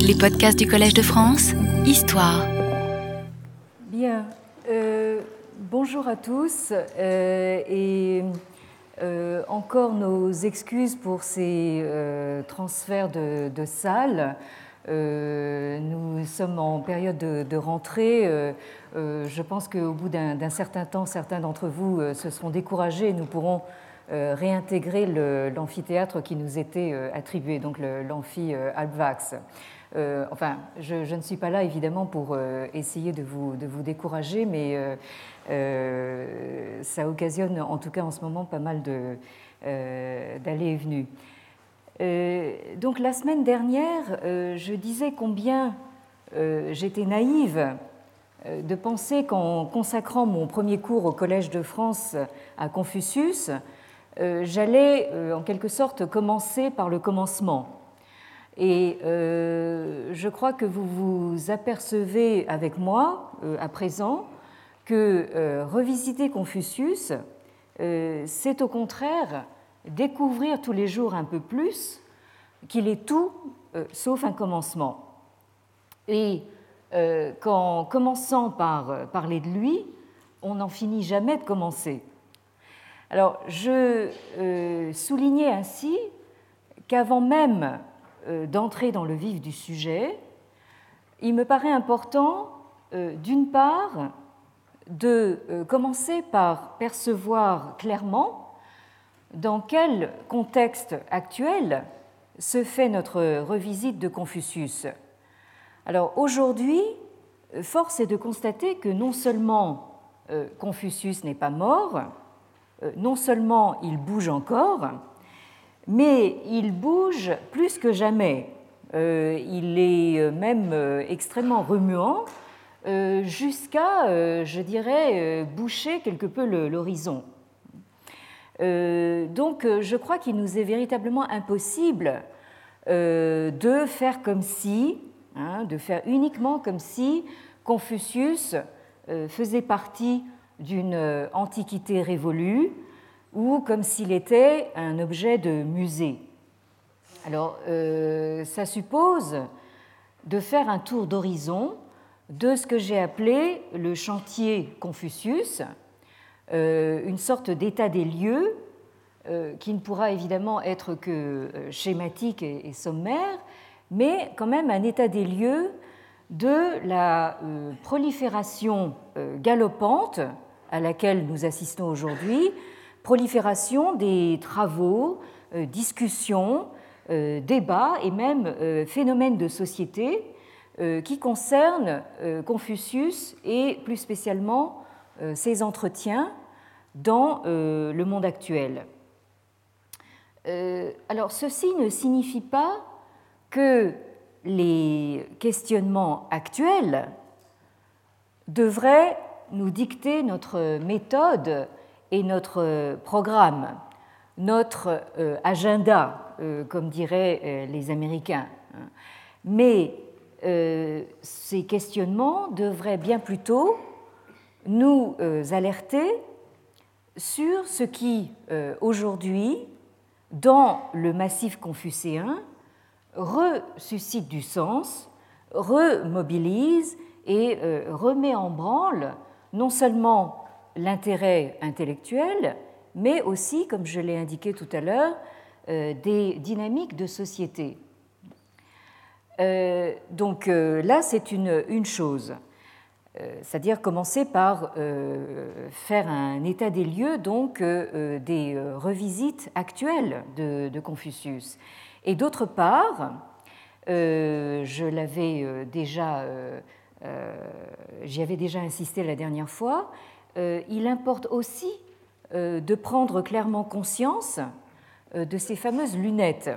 Les podcasts du Collège de France, Histoire. Bien, euh, bonjour à tous euh, et euh, encore nos excuses pour ces transferts de, salles. nous sommes en période de, rentrée. je pense qu'au bout d'un certain temps, certains d'entre vous se seront découragés et nous pourrons réintégrer l'amphithéâtre qui nous était attribué, donc l'amphi euh, enfin, je, ne suis pas là évidemment pour essayer de vous, décourager, mais ça occasionne en tout cas en ce moment pas mal d'allées et venues. donc la semaine dernière, je disais combien j'étais naïve de penser qu'en consacrant mon premier cours au Collège de France à Confucius, euh, j'allais euh, en quelque sorte commencer par le commencement. Et euh, je crois que vous vous apercevez avec moi à présent que revisiter Confucius, c'est au contraire découvrir tous les jours un peu plus qu'il est tout sauf un commencement. Et qu'en commençant par parler de lui, on n'en finit jamais de commencer. Alors, je euh, soulignais ainsi qu'avant même euh, d'entrer dans le vif du sujet, il me paraît important, euh, d'une part, de commencer par percevoir clairement dans quel contexte actuel se fait notre revisite de Confucius. Alors aujourd'hui, force est de constater que non seulement Confucius n'est pas mort, euh, non seulement il bouge encore, mais il bouge plus que jamais. Euh, il est euh, même extrêmement remuant jusqu'à, je dirais, boucher quelque peu l'horizon. donc je crois qu'il nous est véritablement impossible de faire comme si, hein, de faire uniquement comme si Confucius faisait partie d'une euh, antiquité révolue ou comme s'il était un objet de musée. Alors, euh, ça suppose de faire un tour d'horizon de ce que j'ai appelé le chantier Confucius, euh, une sorte d'état des lieux qui ne pourra évidemment être que schématique et sommaire, mais quand même un état des lieux de la prolifération galopante à laquelle nous assistons aujourd'hui, prolifération des travaux, euh, discussions, euh, débats et même euh, phénomènes de société qui concernent Confucius et plus spécialement ses entretiens dans le monde actuel. Alors ceci ne signifie pas que les questionnements actuels devraient nous dicter notre méthode notre programme, notre euh, agenda, euh, comme diraient euh, les Américains. Mais ces questionnements devraient bien plutôt nous alerter sur ce qui, aujourd'hui, dans le massif confucéen, ressuscite du sens, remobilise et remet en branle non seulement l'intérêt intellectuel, mais aussi, comme je l'ai indiqué tout à l'heure, euh, des dynamiques de société. Euh, donc euh, là, c'est une, chose, c'est-à-dire commencer par faire un état des lieux, donc des revisites actuelles de, Confucius. Et d'autre part, j'y avais déjà insisté la dernière fois, il importe aussi euh, de prendre clairement conscience de ces fameuses lunettes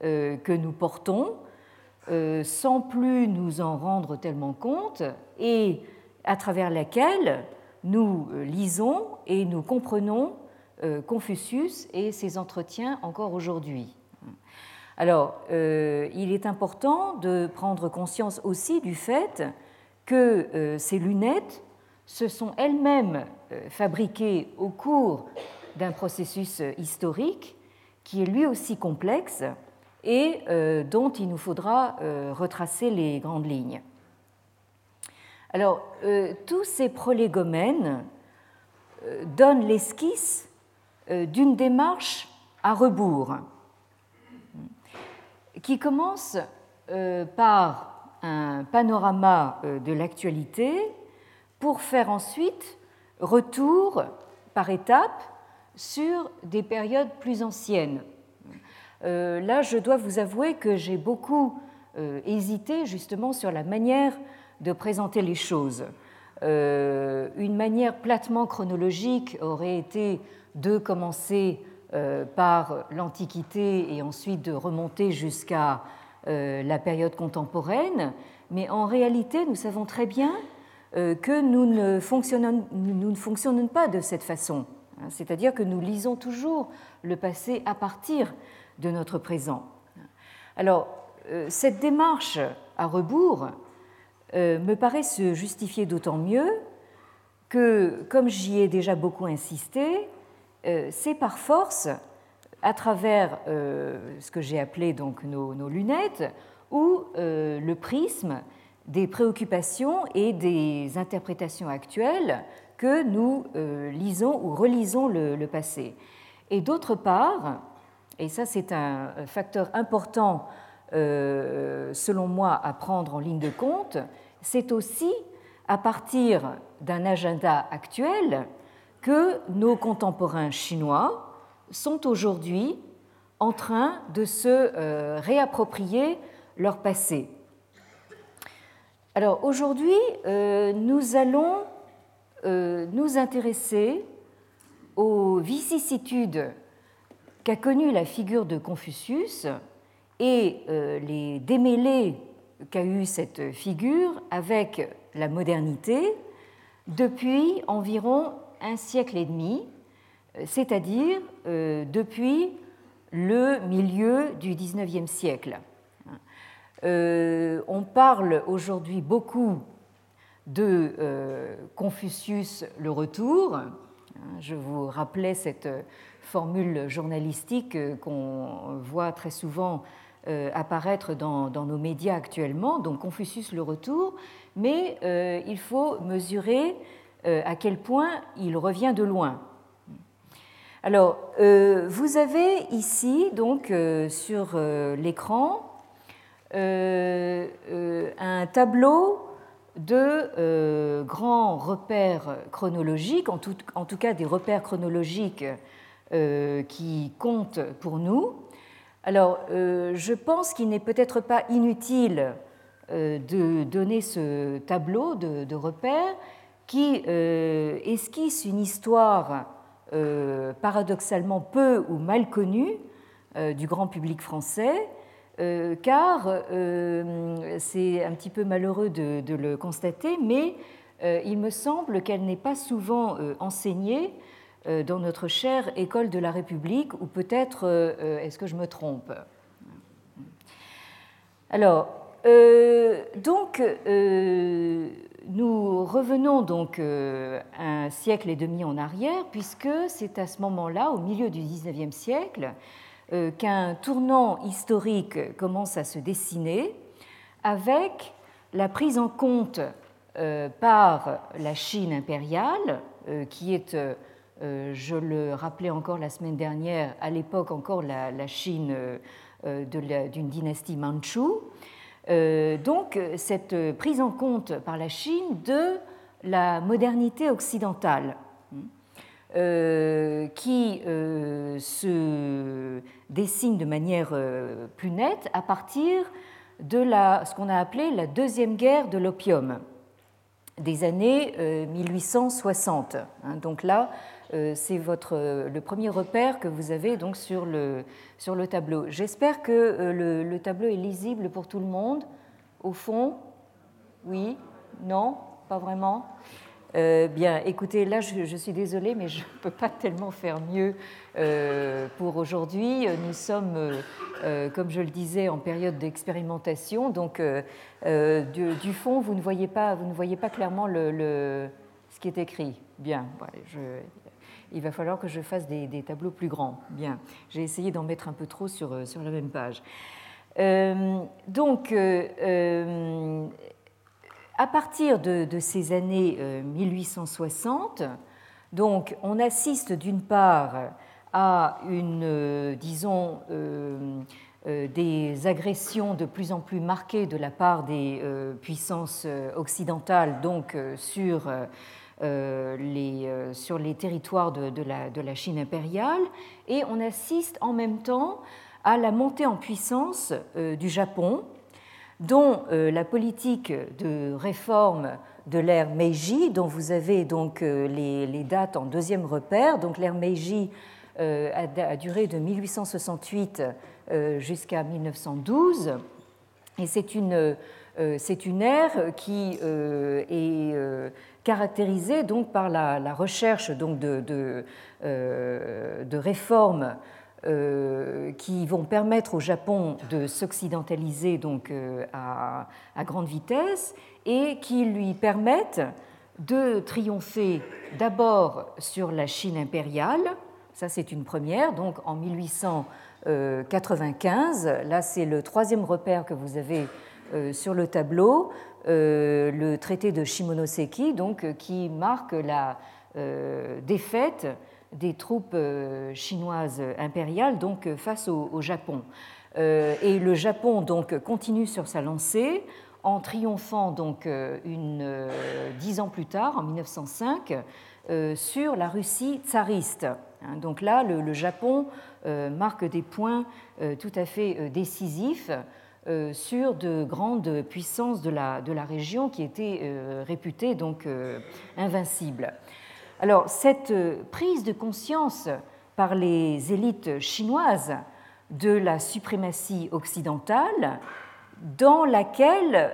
que nous portons sans plus nous en rendre tellement compte et à travers laquelle nous lisons et nous comprenons Confucius et ses entretiens encore aujourd'hui. Alors, il est important de prendre conscience aussi du fait que euh, ces lunettes se sont elles-mêmes euh, fabriquées au cours d'un processus euh, historique qui est lui aussi complexe et dont il nous faudra retracer les grandes lignes. Alors, tous ces prolégomènes donnent l'esquisse d'une démarche à rebours qui commence par un panorama de l'actualité pour faire ensuite retour par étapes sur des périodes plus anciennes. Euh, là, je dois vous avouer que j'ai beaucoup euh, hésité justement sur la manière de présenter les choses. Euh, une manière platement chronologique aurait été de commencer par l'Antiquité et ensuite de remonter jusqu'à la période contemporaine, mais en réalité, nous savons très bien que nous ne, fonctionnons, nous ne fonctionnons pas de cette façon. Hein, c'est-à-dire que nous lisons toujours le passé à partir de notre présent. Alors, euh, cette démarche à rebours euh, me paraît se justifier d'autant mieux que, comme j'y ai déjà beaucoup insisté, c'est par force, à travers ce que j'ai appelé donc nos, nos lunettes, ou le prisme des préoccupations et des interprétations actuelles que nous euh, lisons ou relisons le, passé. Et d'autre part, et ça c'est un facteur important euh, selon moi à prendre en ligne de compte, c'est aussi à partir d'un agenda actuel que nos contemporains chinois sont aujourd'hui en train de se euh, réapproprier leur passé alors aujourd'hui, euh, nous allons euh, nous intéresser aux vicissitudes qu'a connues la figure de Confucius et euh, les démêlés qu'a eu cette figure avec la modernité depuis environ un siècle et demi, c'est-à-dire depuis le milieu du XIXe siècle. Euh, on parle aujourd'hui beaucoup de euh, Confucius le retour. Je vous rappelais cette formule journalistique qu'on voit très souvent euh, apparaître dans, nos médias actuellement, donc Confucius le retour, mais il faut mesurer à quel point il revient de loin. Alors, vous avez ici, donc, sur l'écran, euh, euh, un tableau de euh, grands repères chronologiques, en tout, cas des repères chronologiques qui comptent pour nous. Alors, je pense qu'il n'est peut-être pas inutile de donner ce tableau de repères qui esquisse une histoire paradoxalement peu ou mal connue du grand public français euh, car euh, c'est un petit peu malheureux de, le constater, mais euh, il me semble qu'elle n'est pas souvent enseignée dans notre chère école de la République, ou peut-être est-ce que je me trompe? Alors, donc, nous revenons donc un siècle et demi en arrière, puisque c'est à ce moment-là, au milieu du XIXe siècle, qu'un tournant historique commence à se dessiner avec la prise en compte euh, par la Chine impériale, euh, qui est, je le rappelais encore la semaine dernière, à l'époque encore la, Chine d'une dynastie manchoue. donc cette prise en compte par la Chine de la modernité occidentale euh, qui euh, se dessine de manière euh, plus nette à partir de la, ce qu'on a appelé la deuxième guerre de l'opium des années 1860. Hein. donc là, c'est votre, le premier repère que vous avez donc sur le, sur le tableau. J'espère que le, le, tableau est lisible pour tout le monde. Au fond, oui, non, pas vraiment? Euh, bien, écoutez, là, je, suis désolée, mais je ne peux pas tellement faire mieux euh, pour aujourd'hui. Nous sommes, euh, comme je le disais, en période d'expérimentation, donc du, fond, vous ne voyez pas, vous ne voyez pas clairement le, ce qui est écrit. Bien, il va falloir que je fasse des, tableaux plus grands. Bien, j'ai essayé d'en mettre un peu trop sur, sur la même page. donc, à partir de, ces années 1860, donc, on assiste d'une part à une, disons, euh, des agressions de plus en plus marquées de la part des euh, puissances euh, occidentales, sur, les, territoires de, la, de, la, Chine impériale, et on assiste en même temps à la montée en puissance du Japon, dont la politique de réforme de l'ère Meiji, dont vous avez donc les, les, dates en deuxième repère, donc l'ère Meiji a, a, duré de 1868 euh, jusqu'à 1912. Et c'est une, euh, c'est une ère qui euh, est caractérisée donc par la, recherche donc de, de réformes qui vont permettre au Japon de s'occidentaliser donc à, à, grande vitesse et qui lui permettent de triompher d'abord sur la Chine impériale, ça c'est une première, donc en 1800 95. Euh, Là, c'est le troisième repère que vous avez euh, sur le tableau, euh, le traité de Shimonoseki, donc, qui marque la défaite des troupes chinoises impériales donc, face au, Japon. Et le Japon donc, continue sur sa lancée en triomphant donc, une, dix ans plus tard, en 1905, sur la Russie tsariste. Hein, donc là, le, le Japon euh, marque des points euh, tout à fait euh, décisifs sur de grandes puissances de la, de la région qui étaient réputées donc invincibles. Alors cette prise de conscience par les élites chinoises de la suprématie occidentale, dans laquelle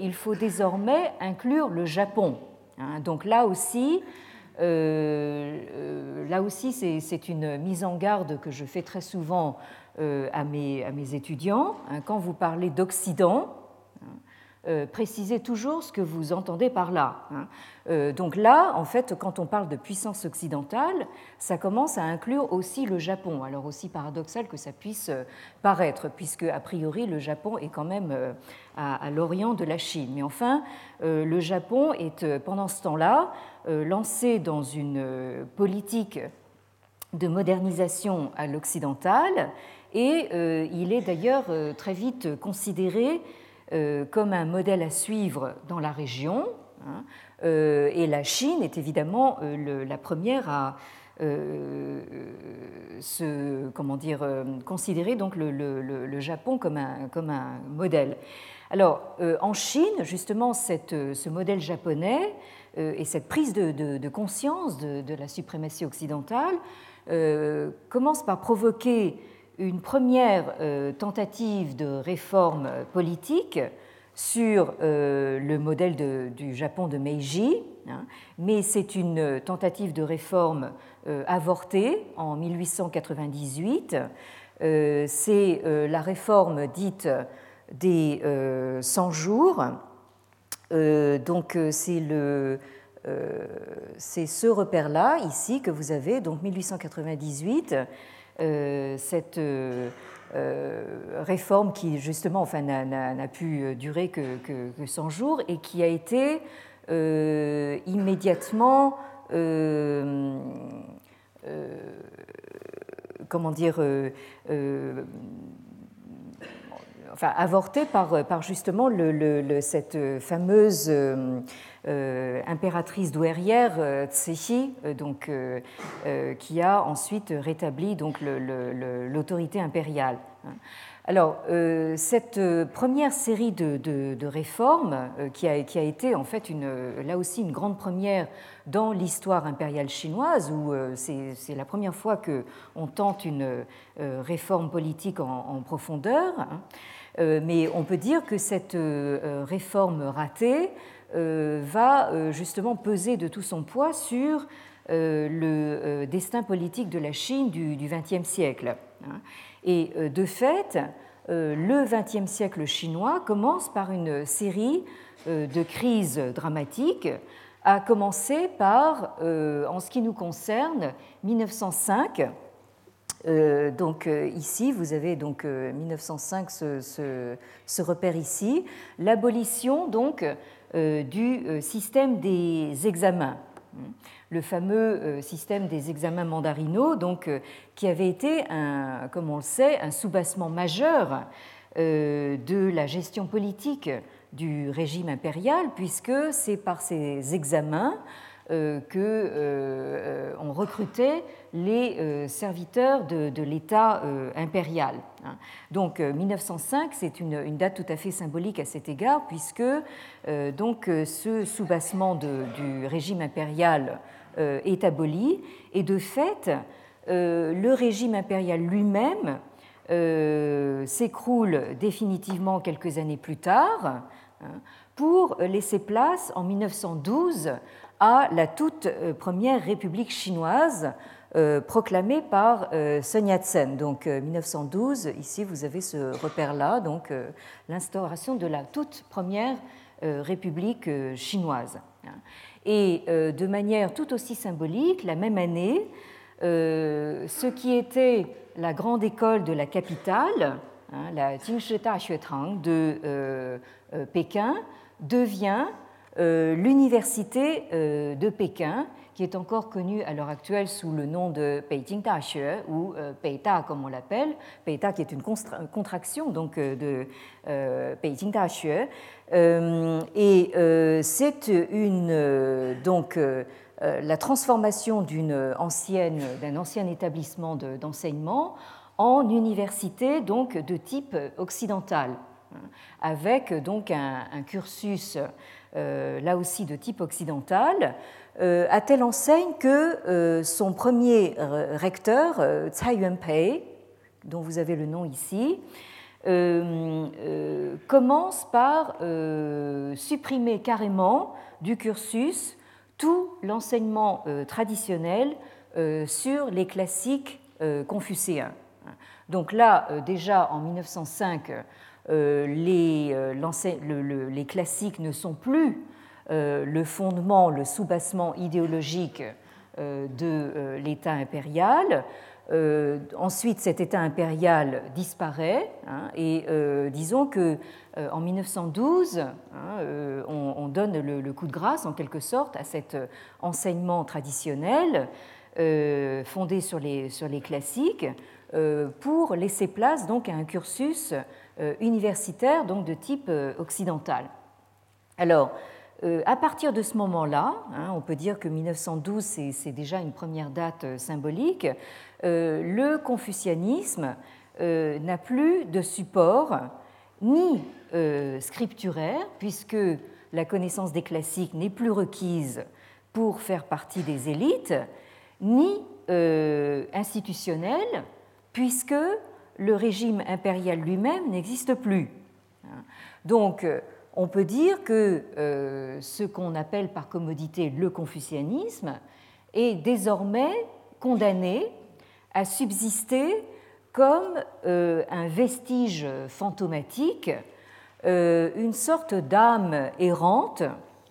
il faut désormais inclure le Japon. Hein. donc là aussi, euh, euh, là aussi, c'est une mise en garde que je fais très souvent euh, à mes, à mes étudiants. Hein. Quand vous parlez d'Occident, hein, précisez toujours ce que vous entendez par là. Hein. Donc là, en fait, quand on parle de puissance occidentale, ça commence à inclure aussi le Japon. Alors aussi paradoxal que ça puisse paraître, puisque a priori le Japon est quand même à, l'orient de la Chine. Mais enfin, le Japon est pendant ce temps-là euh, lancé dans une euh, politique de modernisation à l'occidental et euh, il est d'ailleurs très vite considéré comme un modèle à suivre dans la région. Hein. Et la Chine est évidemment la première à se, comment dire, considérer donc le, Japon comme un, comme un modèle. Alors, en Chine, justement, cette, ce modèle japonais euh, et cette prise de, conscience de, la suprématie occidentale euh, commence par provoquer une première euh, tentative de réforme politique sur le modèle du Japon de Meiji, hein, mais c'est une tentative de réforme avortée en 1898. c'est la réforme dite des 100 jours euh, donc euh, euh, c'est ce repère-là, ici, que vous avez, donc 1898, cette réforme qui, justement, enfin, n'a pu durer que, que, 100 jours et qui a été immédiatement, comment dire, enfin, avorté par, justement le, cette fameuse euh, euh, impératrice douairière euh, Tsehi, donc, qui a ensuite rétabli donc l'autorité impériale. Hein. Alors, cette première série de, réformes, qui, a, été en fait là aussi une grande première dans l'histoire impériale chinoise, où c'est la première fois qu'on tente une réforme politique en, profondeur, hein, euh, mais on peut dire que cette euh, réforme ratée euh, va justement peser de tout son poids sur le destin politique de la Chine du XXe siècle. Hein. Et de fait, le XXe siècle chinois commence par une série de crises dramatiques à commencer par, en ce qui nous concerne, 1905. donc ici, vous avez donc 1905 ce, ce repère ici, l'abolition donc du système des examens. Le fameux euh, système des examens mandarinaux, donc, euh, qui avait été, comme on le sait, un soubassement majeur euh, de la gestion politique du régime impérial, puisque c'est par ces examens qu'on recrutait les serviteurs de, l'État impérial. Hein. Donc 1905, c'est une, date tout à fait symbolique à cet égard, puisque donc, ce soubassement du régime impérial euh, est aboli et de fait, euh, le régime impérial lui-même euh, s'écroule définitivement quelques années plus tard hein, pour laisser place en 1912 à la toute première république chinoise proclamée par Sun Yat-sen. Donc 1912, ici vous avez ce repère-là, donc l'instauration de la toute première république chinoise. Et euh, de manière tout aussi symbolique, la même année, euh, ce qui était la grande école de la capitale, hein, la Jingshi Xuetang de euh, Pékin, devient l'université de Pékin, qui est encore connue à l'heure actuelle sous le nom de Beijing Daxue ou Beida comme on l'appelle, Beida qui est une contraction donc de Beijing Daxue, euh, et euh, c'est euh, donc la transformation d'une ancienne d'un ancien établissement d'enseignement en université donc de type occidental, avec donc un, cursus là aussi de type occidental, à telle enseigne que son premier recteur, Tsai Yuanpei, dont vous avez le nom ici, euh, euh, commence par euh, supprimer carrément du cursus tout l'enseignement traditionnel sur les classiques confucéens. Donc là, déjà en 1905, les, les, classiques ne sont plus le fondement, le soubassement idéologique de l'État impérial. Euh, ensuite, cet État impérial disparaît hein, et euh, disons que euh, en 1912, hein, on, donne le, coup de grâce en quelque sorte à cet enseignement traditionnel fondé sur les, sur les classiques pour laisser place donc à un cursus universitaire donc de type occidental. Alors, à partir de ce moment-là, hein, on peut dire que 1912, c'est déjà une première date symbolique, euh, le confucianisme euh, n'a plus de support ni euh, scripturaire, puisque la connaissance des classiques n'est plus requise pour faire partie des élites, ni institutionnel, puisque le régime impérial lui-même n'existe plus. Donc, on peut dire que ce qu'on appelle par commodité le confucianisme est désormais condamné a subsisté comme euh, un vestige fantomatique, euh, une sorte d'âme errante,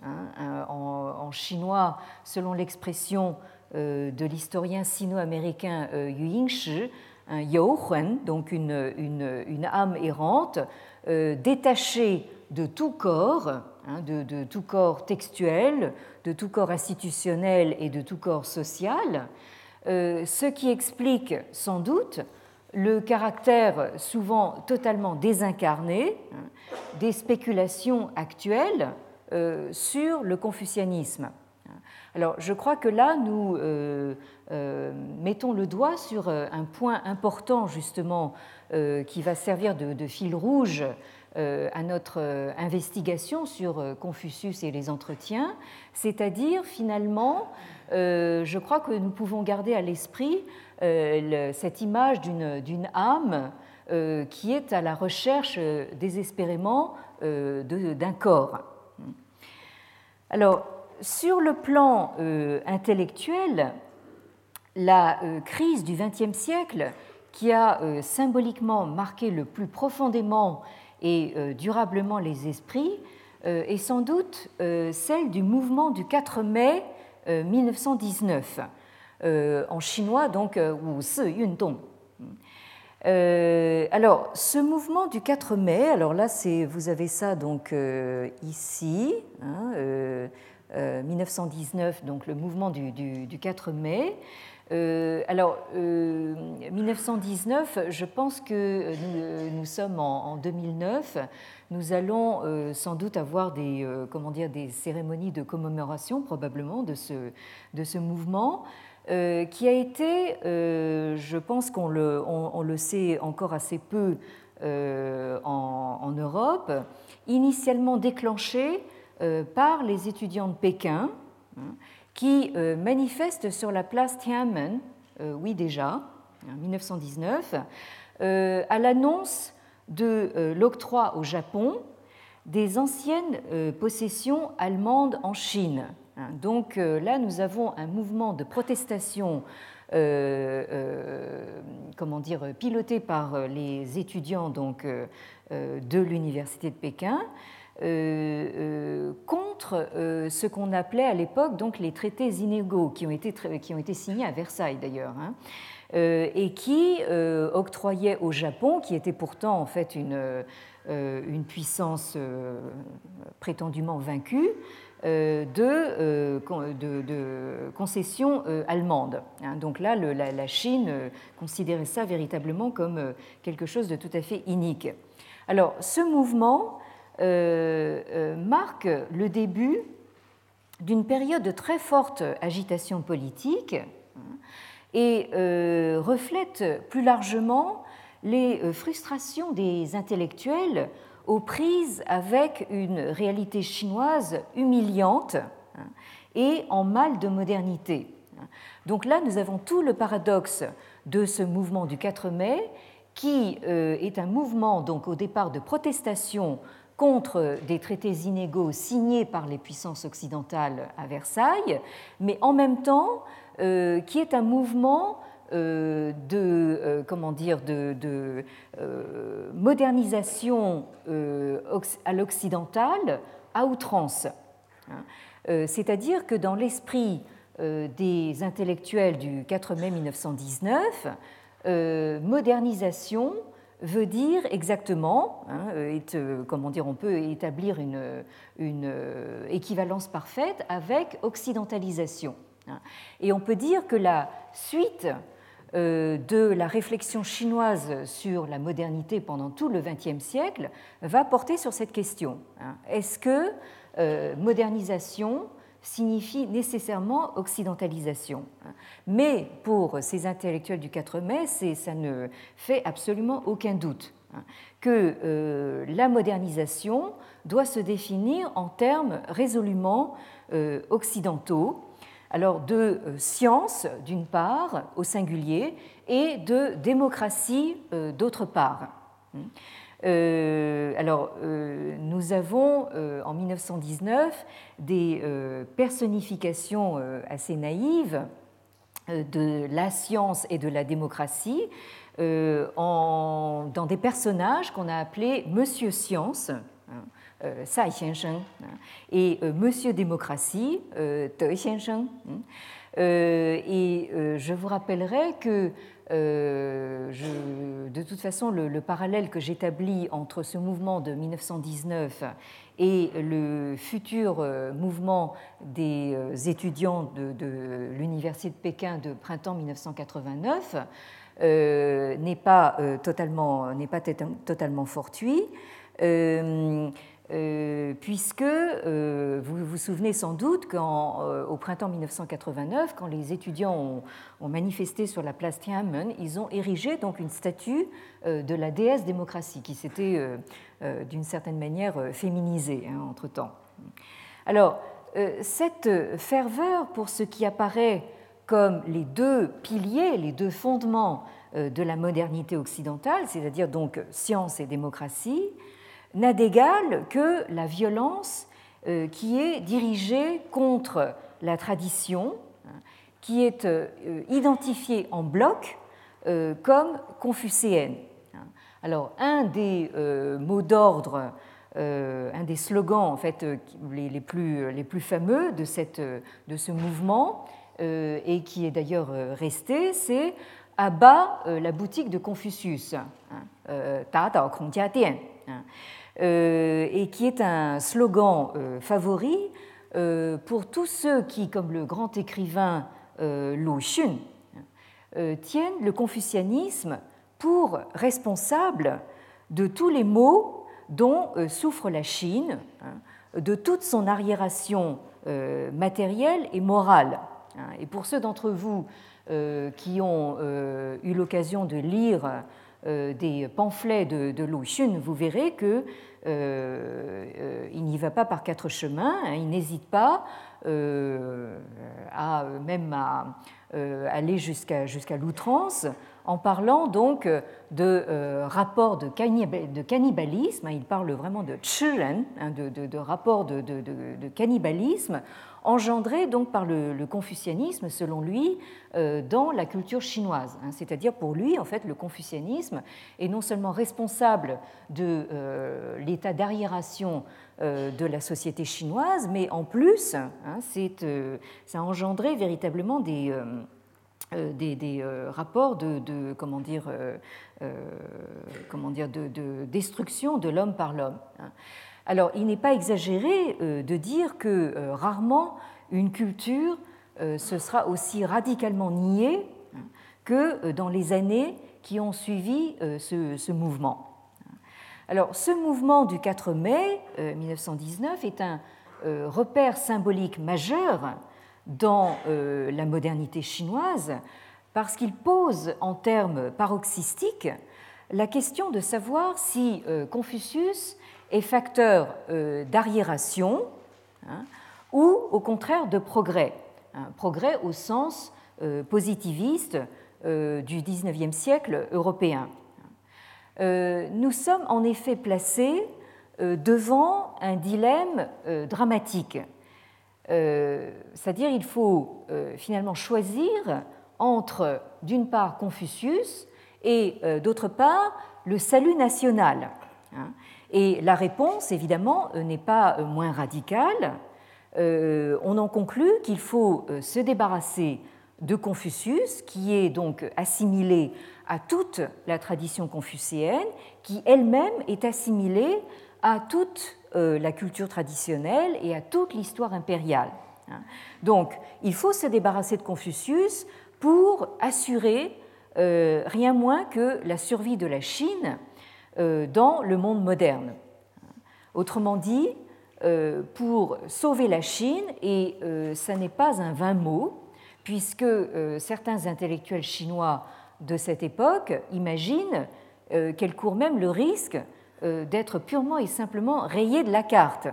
hein, en, chinois, selon l'expression euh, de l'historien sino-américain Yu Yingshi, un Huan, donc une, âme errante, détachée de tout corps, hein, de, de, tout corps textuel, de tout corps institutionnel et de tout corps social, euh, ce qui explique sans doute le caractère souvent totalement désincarné hein, des spéculations actuelles euh, sur le confucianisme. Alors je crois que là, nous euh, mettons le doigt sur un point important justement qui va servir de fil rouge à notre investigation sur Confucius et les entretiens, c'est-à-dire finalement euh, je crois que nous pouvons garder à l'esprit euh, cette image d'une âme euh, qui est à la recherche désespérément d'un corps. Alors, sur le plan intellectuel, la crise du XXe siècle, qui a symboliquement marqué le plus profondément et durablement les esprits, est sans doute celle du mouvement du 4 mai 1919, en chinois donc Wu Si Yundong. alors, ce mouvement du 4 mai, alors là, vous avez ça donc ici, hein, 1919, donc le mouvement du, du 4 mai. Euh, alors, 1919, euh, je pense que nous, sommes en, 2009. Nous allons euh, sans doute avoir des, comment dire, des cérémonies de commémoration probablement de ce, de ce mouvement. qui a été, je pense qu'on le, on, le, sait encore assez peu en, Europe, initialement déclenché par les étudiants de Pékin, hein, qui euh, manifeste sur la place Tiananmen, euh, oui déjà, en 1919, euh, à l'annonce de l'octroi au Japon des anciennes possessions allemandes en Chine. Hein, donc là, nous avons un mouvement de protestation comment dire, piloté par les étudiants donc, de l'université de Pékin, euh, euh, contre euh, ce qu'on appelait à l'époque donc les traités inégaux qui ont été, qui ont été signés à Versailles d'ailleurs. Hein, et qui octroyaient au Japon, qui était pourtant en fait une, une puissance prétendument vaincue, de, de, concessions allemandes. Hein. Donc là, la, la, Chine considérait ça véritablement comme quelque chose de tout à fait inique. Alors, ce mouvement euh, euh, marque le début d'une période de très forte agitation politique et euh, reflète plus largement les frustrations des intellectuels aux prises avec une réalité chinoise humiliante et en mal de modernité. Donc là, nous avons tout le paradoxe de ce mouvement du 4 mai, qui est un mouvement donc au départ de protestation contre des traités inégaux signés par les puissances occidentales à Versailles, mais en même temps euh, qui est un mouvement euh, de, euh, comment dire, de, modernisation à l'occidental à outrance. Hein. C'est-à-dire que dans l'esprit des intellectuels du 4 mai 1919, modernisation veut dire exactement, hein, euh, comment dire, on peut établir une, une, euh, équivalence parfaite avec occidentalisation. Hein. Et on peut dire que la suite euh, de la réflexion chinoise sur la modernité pendant tout le XXe siècle va porter sur cette question. Hein. Est-ce que modernisation signifie nécessairement occidentalisation. Mais pour ces intellectuels du 4 mai, ça ne fait absolument aucun doute hein, que euh, la modernisation doit se définir en termes résolument euh, occidentaux, alors de euh, science d'une part au singulier et de démocratie d'autre part. Euh, alors, euh, nous avons euh, en 1919 des personnifications assez naïves de la science et de la démocratie dans des personnages qu'on a appelés Monsieur Science. Hein, Sai Xiansheng hein, et Monsieur Démocratie, Dei Xiansheng. Hein. Et je vous rappellerai que euh, de toute façon, le, parallèle que j'établis entre ce mouvement de 1919 et le futur euh, mouvement des euh, étudiants de, l'Université de Pékin de printemps 1989 n'est pas, totalement, pas totalement fortuit. Puisque euh, vous vous souvenez sans doute qu'au euh, printemps 1989, quand les étudiants ont, manifesté sur la place Tiananmen, ils ont érigé donc une statue de la déesse démocratie qui s'était d'une certaine manière féminisée hein, entre-temps. Alors, cette ferveur pour ce qui apparaît comme les deux piliers, les deux fondements de la modernité occidentale, c'est-à-dire donc science et démocratie, n'a d'égal que la violence euh, qui est dirigée contre la tradition, hein, qui est euh, identifiée en bloc euh, comme confucéenne. Alors, un des mots d'ordre un des slogans en fait, les, plus, les plus fameux de, cette, de ce mouvement, et qui est d'ailleurs resté, c'est à bas la boutique de Confucius, hein, hein, et qui est un slogan favori pour tous ceux qui, comme le grand écrivain Lu Xun, tiennent le confucianisme pour responsable de tous les maux dont euh, souffre la Chine, hein, de toute son arriération euh, matérielle et morale. Hein. Et pour ceux d'entre vous euh, qui ont eu l'occasion de lire des pamphlets de, Lu Xun, vous verrez que il n'y va pas par quatre chemins, hein. il n'hésite pas à même à aller jusqu'à l'outrance en parlant donc de euh, rapports de, cannibalisme, hein, il parle vraiment de chiren, hein, de, rapports de, cannibalisme, engendrés donc par le, confucianisme, selon lui, euh, dans la culture chinoise. Hein. C'est-à-dire pour lui, en fait, le confucianisme est non seulement responsable de euh, l'état d'arriération de la société chinoise, mais en plus, ça a engendré véritablement des euh, euh, rapports de, comment dire, euh, comment dire, de, destruction de l'homme par l'homme. Alors, il n'est pas exagéré de dire que rarement une culture se sera aussi radicalement niée que dans les années qui ont suivi ce, mouvement. Alors, ce mouvement du 4 mai 1919 est un repère symbolique majeur dans euh, la modernité chinoise parce qu'il pose en termes paroxystiques la question de savoir si euh, Confucius est facteur euh, d'arriération hein, ou au contraire de progrès, progrès au sens positiviste du XIXe siècle européen. Nous sommes en effet placés devant un dilemme dramatique euh, c'est-à-dire il faut euh, finalement choisir entre, d'une part, Confucius et, euh, d'autre part, le salut national. Et la réponse, évidemment, n'est pas moins radicale. On en conclut qu'il faut se débarrasser de Confucius, qui est donc assimilé à toute la tradition confucéenne, qui elle-même est assimilée à toute euh, la culture traditionnelle et à toute l'histoire impériale. Hein. Donc, il faut se débarrasser de Confucius pour assurer euh, rien moins que la survie de la Chine euh, dans le monde moderne. Autrement dit, pour sauver la Chine, et ça n'est pas un vain mot, puisque certains intellectuels chinois de cette époque imaginent qu'elle court même le risque euh, d'être purement et simplement rayé de la carte.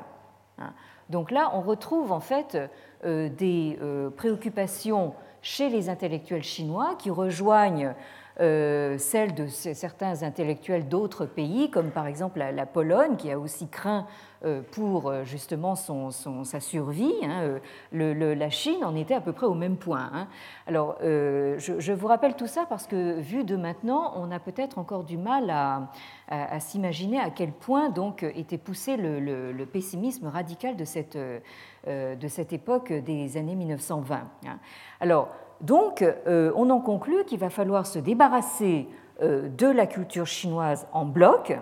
Hein. Donc là, on retrouve en fait euh, des euh, préoccupations chez les intellectuels chinois qui rejoignent celles de certains intellectuels d'autres pays, comme par exemple la, Pologne, qui a aussi craint euh, pour euh, justement son, sa survie. Hein, euh, la Chine en était à peu près au même point. Hein. Alors, je, vous rappelle tout ça parce que, vu de maintenant, on a peut-être encore du mal à, s'imaginer à quel point donc était poussé le, pessimisme radical de cette, de cette époque des années 1920. Hein. Alors, donc, on en conclut qu'il va falloir se débarrasser de la culture chinoise en bloc,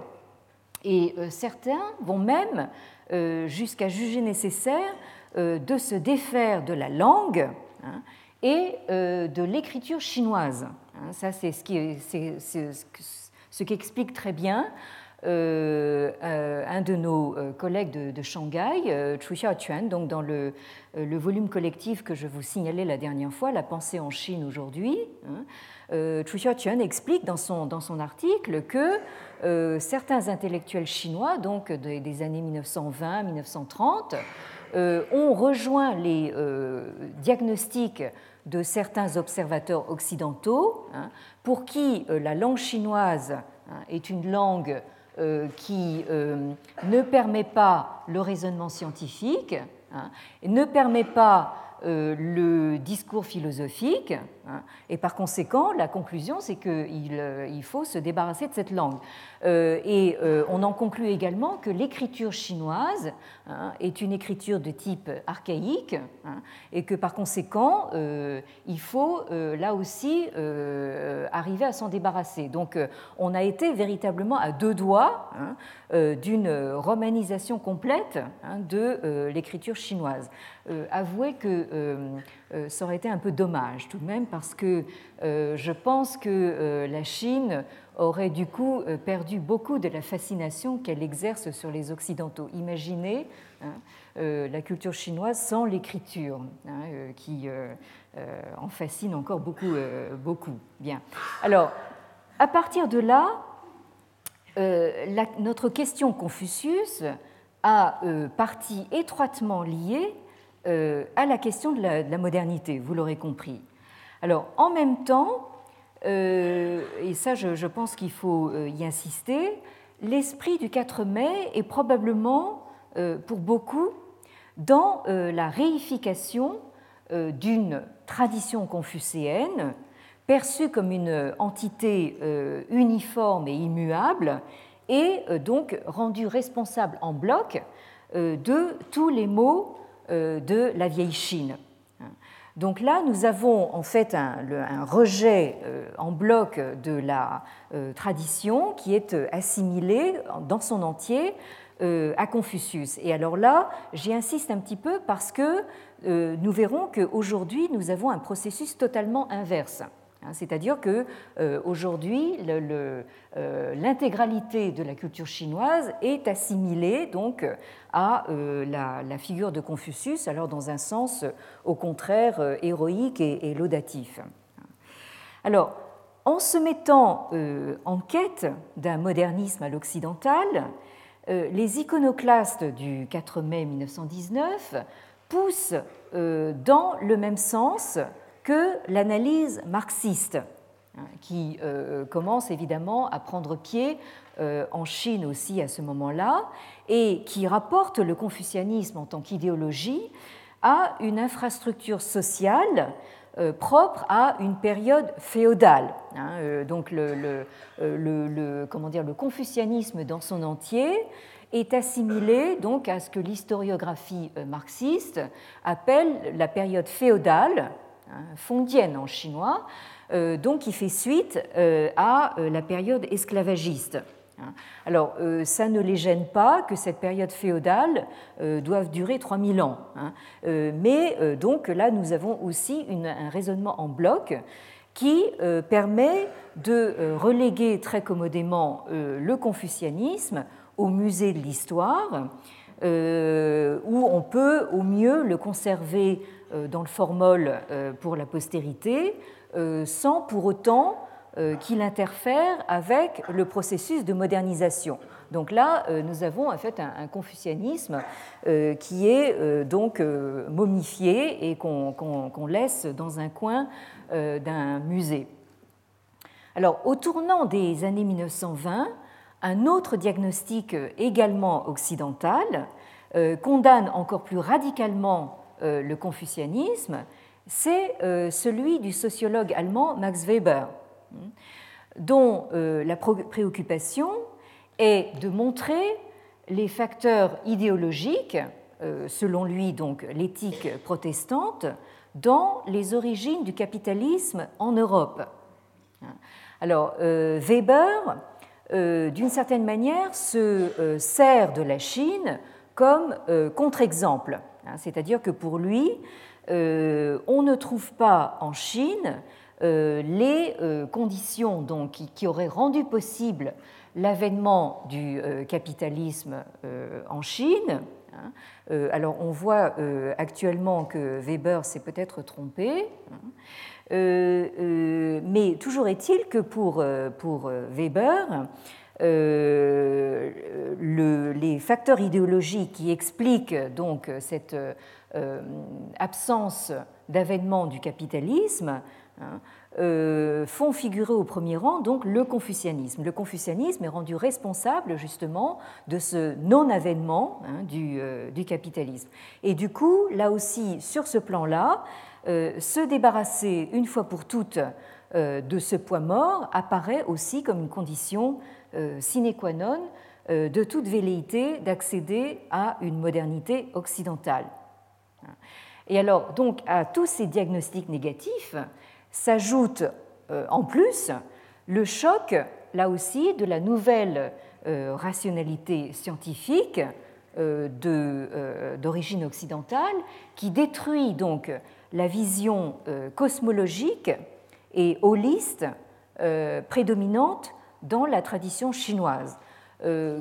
et euh, certains vont même euh, jusqu'à juger nécessaire euh, de se défaire de la langue hein, et de l'écriture chinoise. Hein. Ça, c'est ce qui, ce très bien un de nos collègues de, Shanghai, Chu Xiaoquan, donc dans le, volume collectif que je vous signalais la dernière fois, La pensée en Chine aujourd'hui. Hein, Chu Xiaoquan explique dans son, dans son article que euh, certains intellectuels chinois, donc des, années 1920-1930, euh, ont rejoint les euh, diagnostics de certains observateurs occidentaux, hein, pour qui la langue chinoise hein, est une langue qui ne permet pas le raisonnement scientifique, hein, ne permet pas le discours philosophique, hein, et par conséquent, la conclusion, c'est qu'il il faut se débarrasser de cette langue. Et on en conclut également que l'écriture chinoise hein, est une écriture de type archaïque, hein, et que par conséquent, il faut là aussi arriver à s'en débarrasser. Donc, on a été véritablement à deux doigts d'une romanisation complète de l'écriture chinoise. Euh, avouez que euh, euh, ça aurait été un peu dommage tout de même parce que je pense que la Chine aurait du coup perdu beaucoup de la fascination qu'elle exerce sur les Occidentaux. Imaginez hein, la culture chinoise sans l'écriture, hein, qui en fascine encore beaucoup, beaucoup. Bien. Alors, à partir de là, notre question Confucius a partie étroitement liée euh, à la question de la, modernité, vous l'aurez compris. Alors, en même temps, euh, et ça je, pense qu'il faut euh, y insister, l'esprit du 4 mai est probablement, pour beaucoup, dans la réification d'une tradition confucéenne perçue comme une entité uniforme et immuable et donc rendue responsable en bloc de tous les maux de la vieille Chine. Donc là, nous avons en fait un, rejet euh, en bloc de la euh, tradition qui est assimilée dans son entier à Confucius. Et alors là, j'y insiste un petit peu parce que nous verrons qu'aujourd'hui, nous avons un processus totalement inverse. Hein, c'est-à-dire que euh, aujourd'hui, l'intégralité de la culture chinoise est assimilée donc à euh, la, figure de Confucius, alors dans un sens au contraire euh, héroïque et, laudatif. Alors, en se mettant en quête d'un modernisme à l'occidental, les iconoclastes du 4 mai 1919 poussent dans le même sens que l'analyse marxiste, hein, qui euh, commence évidemment à prendre pied euh, en Chine aussi à ce moment-là, et qui rapporte le confucianisme en tant qu'idéologie à une infrastructure sociale euh, propre à une période féodale. Hein, donc le, comment dire, le confucianisme dans son entier est assimilé donc à ce que l'historiographie marxiste appelle la période féodale, fondienne en chinois, euh, donc qui fait suite euh, à euh, la période esclavagiste. Hein. Alors, ça ne les gêne pas que cette période féodale doive durer 3000 ans. Hein. Mais donc là, nous avons aussi un raisonnement en bloc qui permet de reléguer très commodément le confucianisme au musée de l'histoire, où on peut au mieux le conserver dans le formol euh, pour la postérité, euh, sans pour autant qu'il interfère avec le processus de modernisation. Donc là, nous avons en fait un, confucianisme qui est donc momifié et qu'on laisse dans un coin d'un musée. Alors, au tournant des années 1920, un autre diagnostic également occidental condamne encore plus radicalement euh, le confucianisme, c'est euh, celui du sociologue allemand Max Weber, hein, dont euh, la préoccupation est de montrer les facteurs idéologiques, selon lui donc l'éthique protestante, dans les origines du capitalisme en Europe. Hein. Alors Weber, d'une certaine manière, se sert de la Chine comme contre-exemple c'est-à-dire que pour lui, euh, on ne trouve pas en Chine euh, les euh, conditions qui, auraient rendu possible l'avènement du capitalisme en Chine. Hein. alors on voit actuellement que Weber s'est peut-être trompé, hein. mais toujours est-il que pour Weber, euh, les facteurs idéologiques qui expliquent donc cette euh, absence d'avènement du capitalisme hein, euh, font figurer au premier rang donc le confucianisme. Le confucianisme est rendu responsable justement de ce non-avènement hein, du, capitalisme. Et du coup, là aussi, sur ce plan-là, se débarrasser une fois pour toutes de ce poids mort apparaît aussi comme une condition sine qua non de toute velléité d'accéder à une modernité occidentale. Et alors, donc, à tous ces diagnostics négatifs, S'ajoute euh, en plus le choc, là aussi, de la nouvelle euh, rationalité scientifique euh, d'origine occidentale qui détruit donc la vision cosmologique et holiste prédominante dans la tradition chinoise.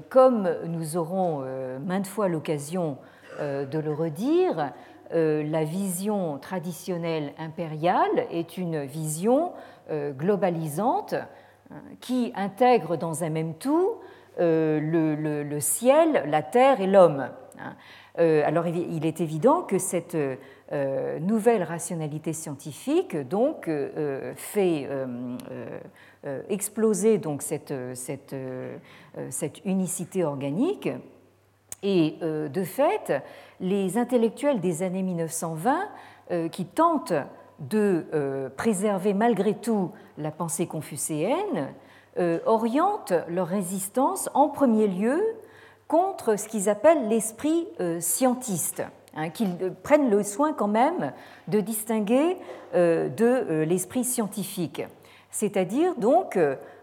Comme nous aurons maintes fois l'occasion de le redire, euh, la vision traditionnelle impériale est une vision euh, globalisante hein, qui intègre dans un même tout euh, le, ciel, la terre et l'homme. Hein. Alors il est évident que cette nouvelle rationalité scientifique fait exploser donc cette, cette, unicité organique et de fait les intellectuels des années 1920 euh, qui tentent de euh, préserver malgré tout la pensée confucéenne euh, orientent leur résistance en premier lieu contre ce qu'ils appellent l'esprit scientiste, hein, qu'ils prennent le soin quand même de distinguer de l'esprit scientifique. C'est-à-dire donc,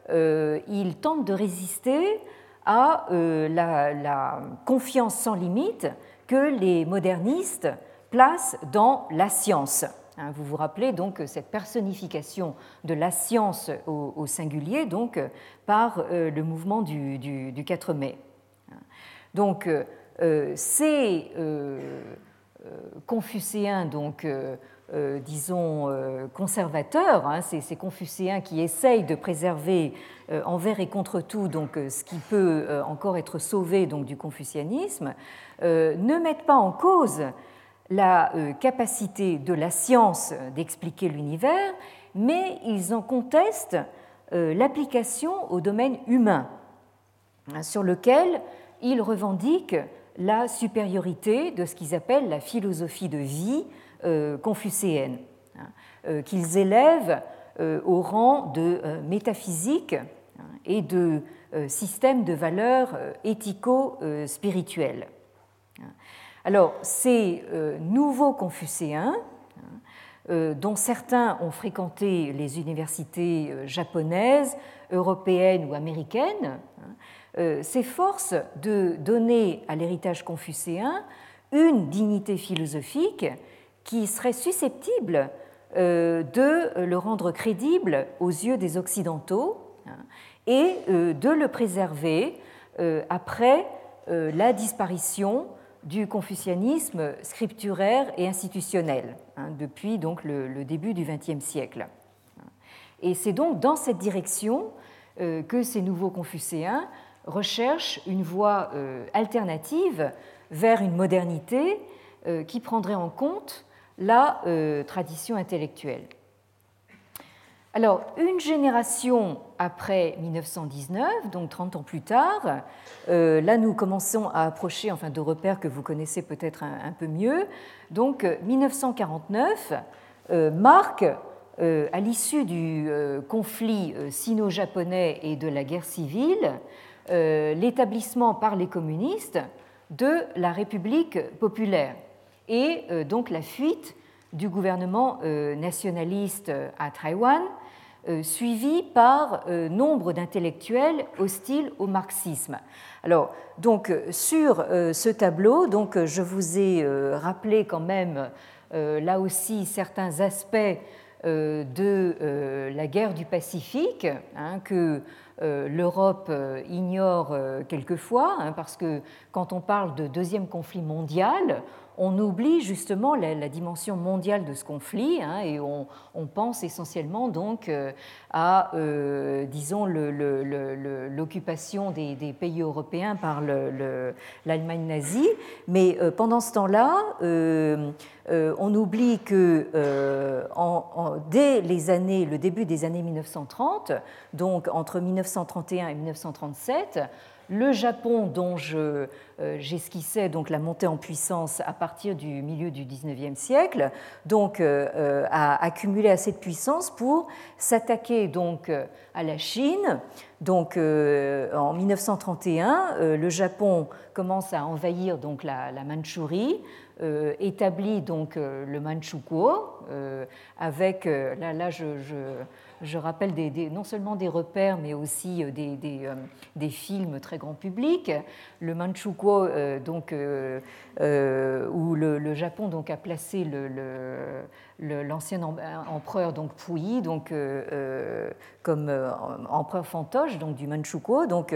ils tentent de résister à la, confiance sans limite que les modernistes placent dans la science. Hein, vous vous rappelez donc cette personnification de la science au, singulier donc par euh, le mouvement du, 4 mai. Donc euh, ces euh, confucéens donc disons conservateurs, hein, ces, confucéens qui essayent de préserver envers et contre tout donc ce qui peut encore être sauvé donc du confucianisme, euh, ne mettent pas en cause la euh, capacité de la science d'expliquer l'univers, mais ils en contestent euh, l'application au domaine humain, hein, sur lequel ils revendiquent la supériorité de ce qu'ils appellent la philosophie de vie confucéenne, hein, qu'ils élèvent au rang de métaphysique hein, et de système de valeurs éthico-spirituelles. Alors, ces euh, nouveaux confucéens, hein, euh, dont certains ont fréquenté les universités euh, japonaises, européennes ou américaines, hein, s'efforcent de donner à l'héritage confucéen une dignité philosophique qui serait susceptible de le rendre crédible aux yeux des Occidentaux hein, et de le préserver après la disparition du confucianisme scripturaire et institutionnel, hein, depuis donc le, début du XXe siècle. Et c'est donc dans cette direction euh, que ces nouveaux confucéens recherchent une voie euh, alternative vers une modernité euh, qui prendrait en compte la tradition intellectuelle. Alors, une génération après 1919, donc 30 ans plus tard, euh, là nous commençons à approcher enfin, de repères que vous connaissez peut-être un, peu mieux. Donc 1949 euh, marque, euh, à l'issue du conflit sino-japonais et de la guerre civile, l'établissement par les communistes de la République populaire et donc la fuite du gouvernement nationaliste à Taïwan euh, suivi par euh, nombre d'intellectuels hostiles au marxisme. Alors, donc, euh, sur ce tableau, donc, je vous ai rappelé quand même là aussi certains aspects de la guerre du Pacifique hein, que l'Europe ignore quelquefois, hein, parce que quand on parle de deuxième conflit mondial, on oublie justement la, dimension mondiale de ce conflit hein, et on, pense essentiellement donc euh, à, euh, disons, l'occupation des, pays européens par l'Allemagne nazie. Mais euh, pendant ce temps-là, on oublie que dès les années, le début des années 1930, donc entre 1931 et 1937, le Japon, dont euh, j'esquissais donc la montée en puissance à partir du milieu du XIXe siècle, donc euh, euh, a accumulé assez de puissance pour s'attaquer donc à la Chine. Donc en 1931, le Japon commence à envahir donc la, la Mandchourie, établit donc le Manchukuo avec là là je rappelle des, non seulement des repères, mais aussi euh, des, euh, des, films très grand public. Le Manchukuo, euh, donc, où le, Japon donc, a placé l'ancien empereur donc, Puyi donc, comme empereur fantoche donc, du Manchukuo. Donc,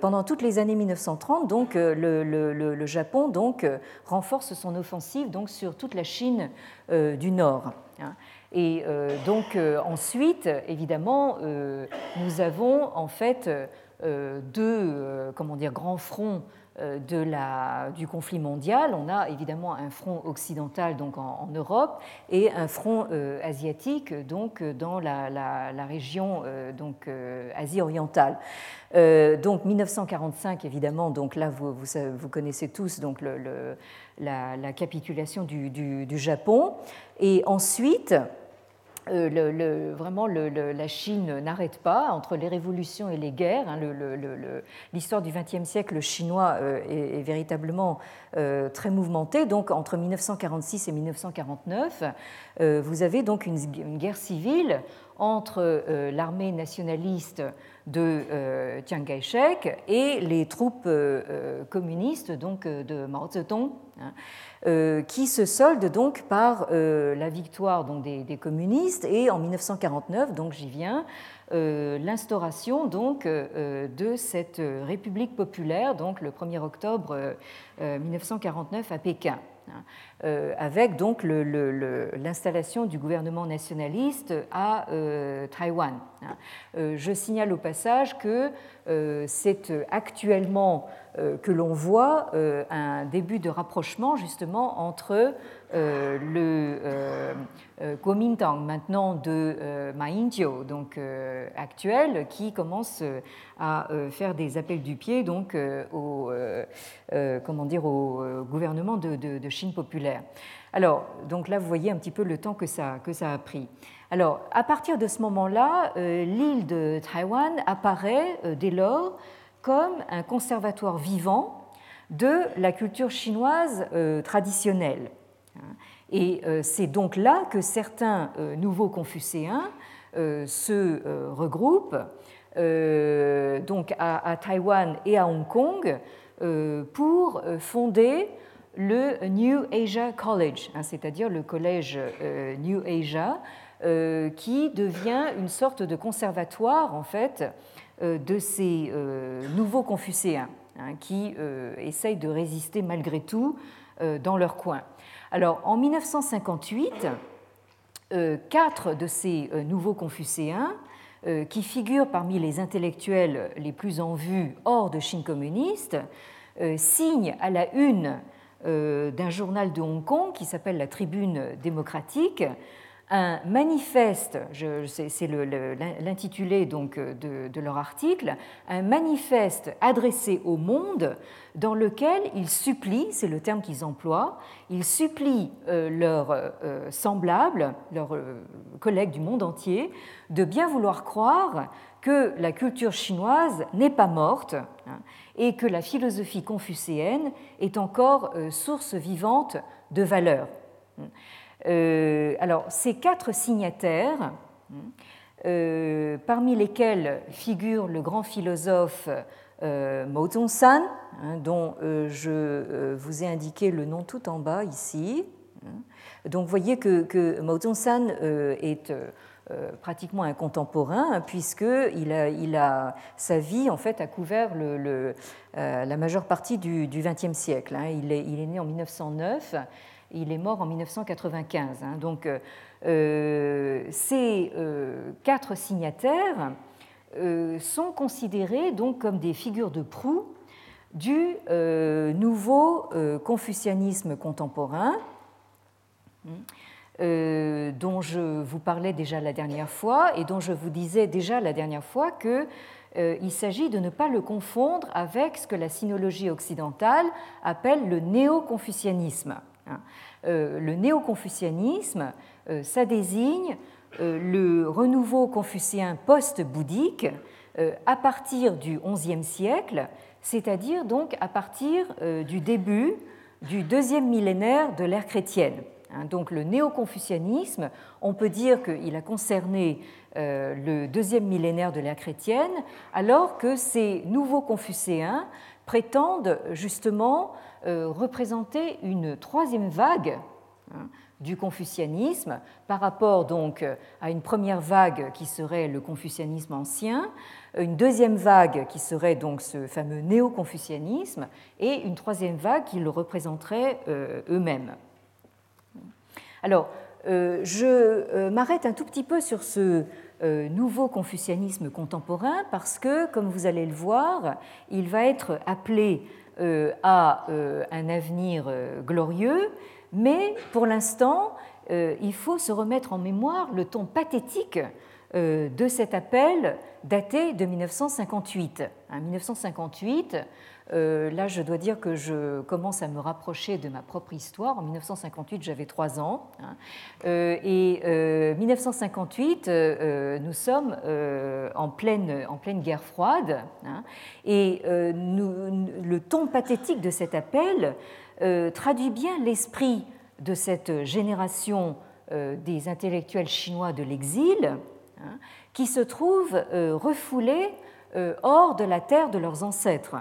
pendant toutes les années 1930, donc, le, Japon donc, renforce son offensive donc, sur toute la Chine du Nord. Hein. Et euh, donc euh, ensuite, évidemment, euh, nous avons en fait deux comment dire, grands fronts de la, du conflit mondial. On a évidemment un front occidental donc en, Europe et un front asiatique donc dans la, la, région donc Asie orientale. donc 1945 évidemment donc là vous, vous, vous connaissez tous donc le, la, capitulation du, du, du, Japon et ensuite euh, le, vraiment, la Chine n'arrête pas entre les révolutions et les guerres. Hein, L'histoire du XXe siècle chinois euh, est, véritablement euh, très mouvementée. Donc, entre 1946 et 1949, vous avez donc une, guerre civile entre l'armée nationaliste de Chiang Kai-shek et les troupes communistes donc, de Mao Zedong. Hein. Euh, qui se solde donc par euh, la victoire donc, des, communistes et en 1949, donc j'y viens, euh, l'instauration donc de cette République populaire, donc le 1er octobre 1949 à Pékin. Hein, avec donc l'installation du gouvernement nationaliste à Taïwan. Hein. je signale au passage que c'est actuellement euh, que l'on voit euh, un début de rapprochement justement entre euh, le Kuomintang maintenant de Ma Ying-jeou, donc actuel, qui commence à faire des appels du pied donc au, comment dire, au gouvernement de, Chine populaire. Alors, donc là, vous voyez un petit peu le temps que ça, a pris. Alors, à partir de ce moment-là, l'île de Taïwan apparaît dès lors comme un conservatoire vivant de la culture chinoise euh, traditionnelle. Et euh, c'est donc là que certains euh, nouveaux confucéens se regroupent, donc à, Taïwan et à Hong Kong, pour fonder le New Asia College, hein, c'est-à-dire le collège New Asia, qui devient une sorte de conservatoire en fait euh, de ces euh, nouveaux confucéens hein, qui euh, essayent de résister malgré tout dans leur coin. Alors en 1958, quatre de ces nouveaux confucéens, qui figurent parmi les intellectuels les plus en vue hors de Chine communiste, signent à la une d'un journal de Hong Kong qui s'appelle la Tribune démocratique. Un manifeste, c'est l'intitulé donc de, leur article, un manifeste adressé au monde dans lequel ils supplient, c'est le terme qu'ils emploient, ils supplient euh, leurs euh, semblables, leurs euh, collègues du monde entier, de bien vouloir croire que la culture chinoise n'est pas morte hein, et que la philosophie confucéenne est encore source vivante de valeurs. Euh, alors, ces quatre signataires, euh, parmi lesquels figure le grand philosophe euh, Mo Zedong-san, hein, dont je vous ai indiqué le nom tout en bas ici. Donc, vous voyez que, que Mo Zedong-san est pratiquement un contemporain, a, il a, sa vie en fait a couvert le, la majeure partie du XXe siècle. Hein. Il, est, né en 1909 il est mort en 1995. Hein. Donc, euh, euh, ces euh, quatre signataires sont considérés donc comme des figures de proue du nouveau confucianisme contemporain euh, dont je vous parlais déjà la dernière fois et dont je vous disais déjà la dernière fois qu'il euh, s'agit de ne pas le confondre avec ce que la sinologie occidentale appelle le néo-confucianisme. Hein. Euh, le néo-confucianisme, ça désigne le renouveau confucéen post-bouddhique à partir du XIe siècle, c'est-à-dire donc à partir du début du deuxième millénaire de l'ère chrétienne. Hein, donc le néo-confucianisme, on peut dire qu'il a concerné euh, le deuxième millénaire de l'ère chrétienne, alors que ces nouveaux confucéens prétendent justement euh, représenter une troisième vague hein, du confucianisme par rapport donc à une première vague qui serait le confucianisme ancien, une deuxième vague qui serait donc ce fameux néo-confucianisme et une troisième vague qui le représenterait euh, eux-mêmes. Alors, euh, je euh, m'arrête un tout petit peu sur ce euh, nouveau confucianisme contemporain parce que, comme vous allez le voir, il va être appelé à un avenir glorieux, mais pour l'instant, il faut se remettre en mémoire le ton pathétique de cet appel daté de 1958. 1958, euh, là, je dois dire que je commence à me rapprocher de ma propre histoire. En 1958, j'avais trois ans. Hein. Euh, et 1958, euh, nous sommes en pleine, en, pleine, guerre froide. Hein. et le ton pathétique de cet appel traduit bien l'esprit de cette génération des intellectuels chinois de l'exil, hein, qui se trouvent refoulés hors de la terre de leurs ancêtres.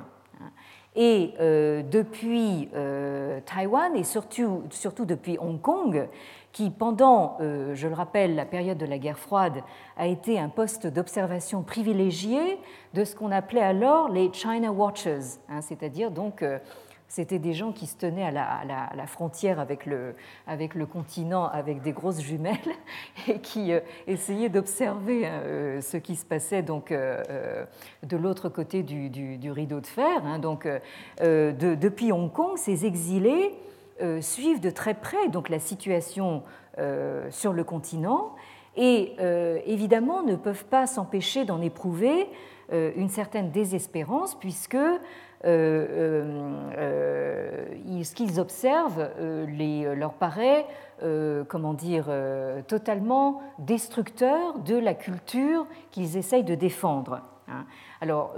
Et euh, depuis euh, Taïwan et surtout, surtout, depuis Hong Kong, qui pendant, euh, je le rappelle, la période de la guerre froide, a été un poste d'observation privilégié de ce qu'on appelait alors les China Watchers, hein, c'est-à-dire donc c'était des gens qui se tenaient à la, frontière avec le, continent avec des grosses jumelles et qui euh, essayaient d'observer hein, euh, ce qui se passait donc, euh, de l'autre côté du, rideau de fer. Hein. donc, depuis Hong Kong, ces exilés suivent de très près donc, la situation sur le continent et évidemment ne peuvent pas s'empêcher d'en éprouver une certaine désespérance puisque ce qu'ils observent leur paraît comment dire, totalement destructeur de la culture qu'ils essayent de défendre. Hein. Alors,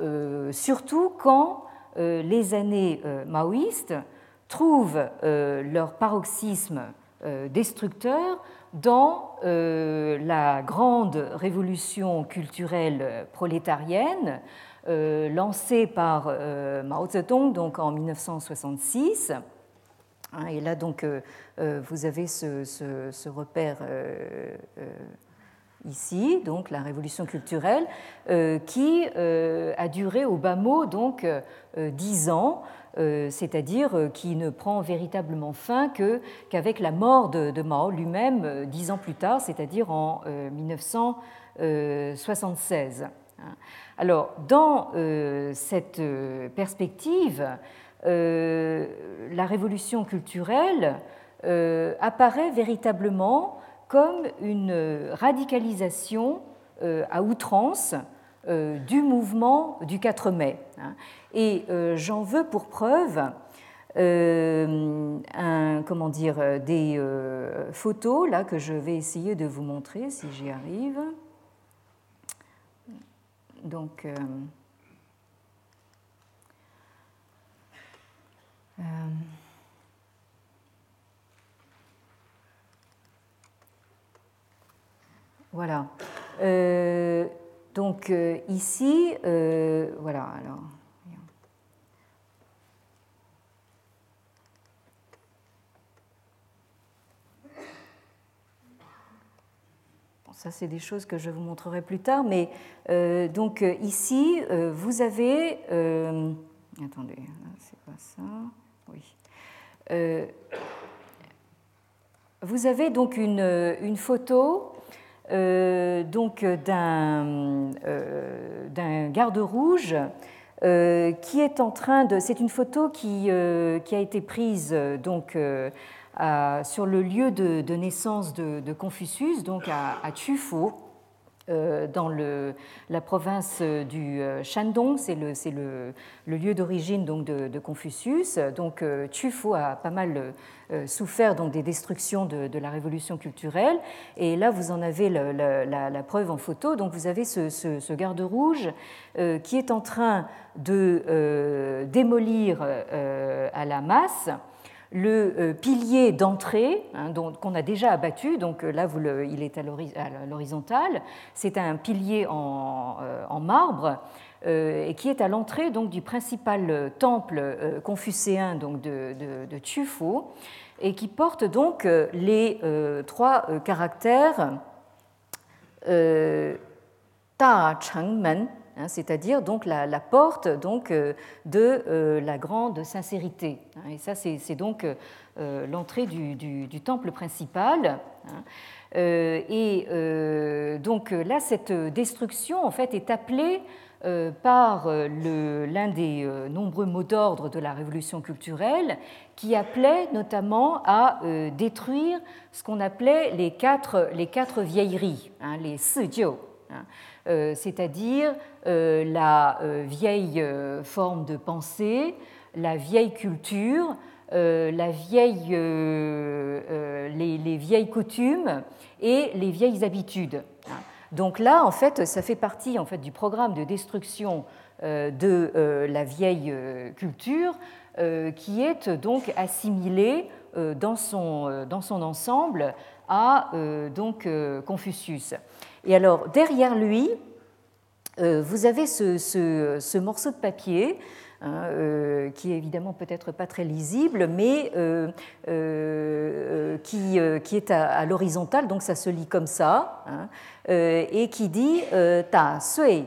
surtout quand les années maoïstes trouvent leur paroxysme destructeur dans la grande révolution culturelle prolétarienne euh, lancé par euh, Mao Zedong donc en 1966. Hein, et là, donc, euh, vous avez ce, repère ici, donc la révolution culturelle, qui a duré au bas mot donc dix ans, c'est-à-dire qui ne prend véritablement fin que qu'avec la mort de, de Mao lui-même dix ans plus tard, c'est-à-dire en 1976. Alors, dans euh, cette euh, perspective, euh, la révolution culturelle apparaît véritablement comme une radicalisation à outrance du mouvement du 4 mai. Hein. Et j'en veux pour preuve un, comment dire, des photos là, que je vais essayer de vous montrer si j'y arrive. Donc, euh, euh, voilà. Euh, donc ici, voilà. Alors. Ça, c'est des choses que je vous montrerai plus tard. Mais euh, donc euh, ici, euh, vous avez. attendez, c'est pas ça. Oui. vous avez donc une, une photo donc d'un, garde rouge qui est en train de. C'est une photo qui, qui, a été prise donc sur le lieu de, naissance de, Confucius, donc à, à euh, dans la province du euh, Shandong, c'est le, lieu d'origine donc de, Confucius. Donc euh, Tufo a pas mal souffert donc des destructions de, la révolution culturelle. Et là, vous en avez la, preuve en photo. Donc vous avez ce garde rouge qui est en train de démolir à la masse le euh, pilier d'entrée hein, qu'on a déjà abattu, donc euh, là il est à l'horizontale, c'est un pilier en, euh, marbre qui est à l'entrée donc du principal temple confucéen donc de, de, et qui porte donc les trois caractères Ta Chengmen Hein, c'est-à-dire donc la, porte donc, euh, de euh, la grande sincérité. Hein, et ça, c'est donc euh, l'entrée du, temple principal. Hein. et donc là, cette destruction en fait est appelée par l'un des nombreux mots d'ordre de la révolution culturelle qui appelait notamment à détruire ce qu'on appelait les quatre, les quatre vieilleries, les. Euh, c'est-à-dire euh, la euh, vieille forme de pensée, la vieille culture, les, vieilles coutumes et les vieilles habitudes. Donc là, en fait, ça fait partie en fait, du programme de destruction de la vieille culture qui est donc assimilé dans son, ensemble à Confucius. Et alors, derrière lui, euh, vous avez ce, morceau de papier hein, euh, qui est évidemment peut-être pas très lisible, mais euh, qui, est à, l'horizontale, donc ça se lit comme ça, hein, et qui dit Ta sui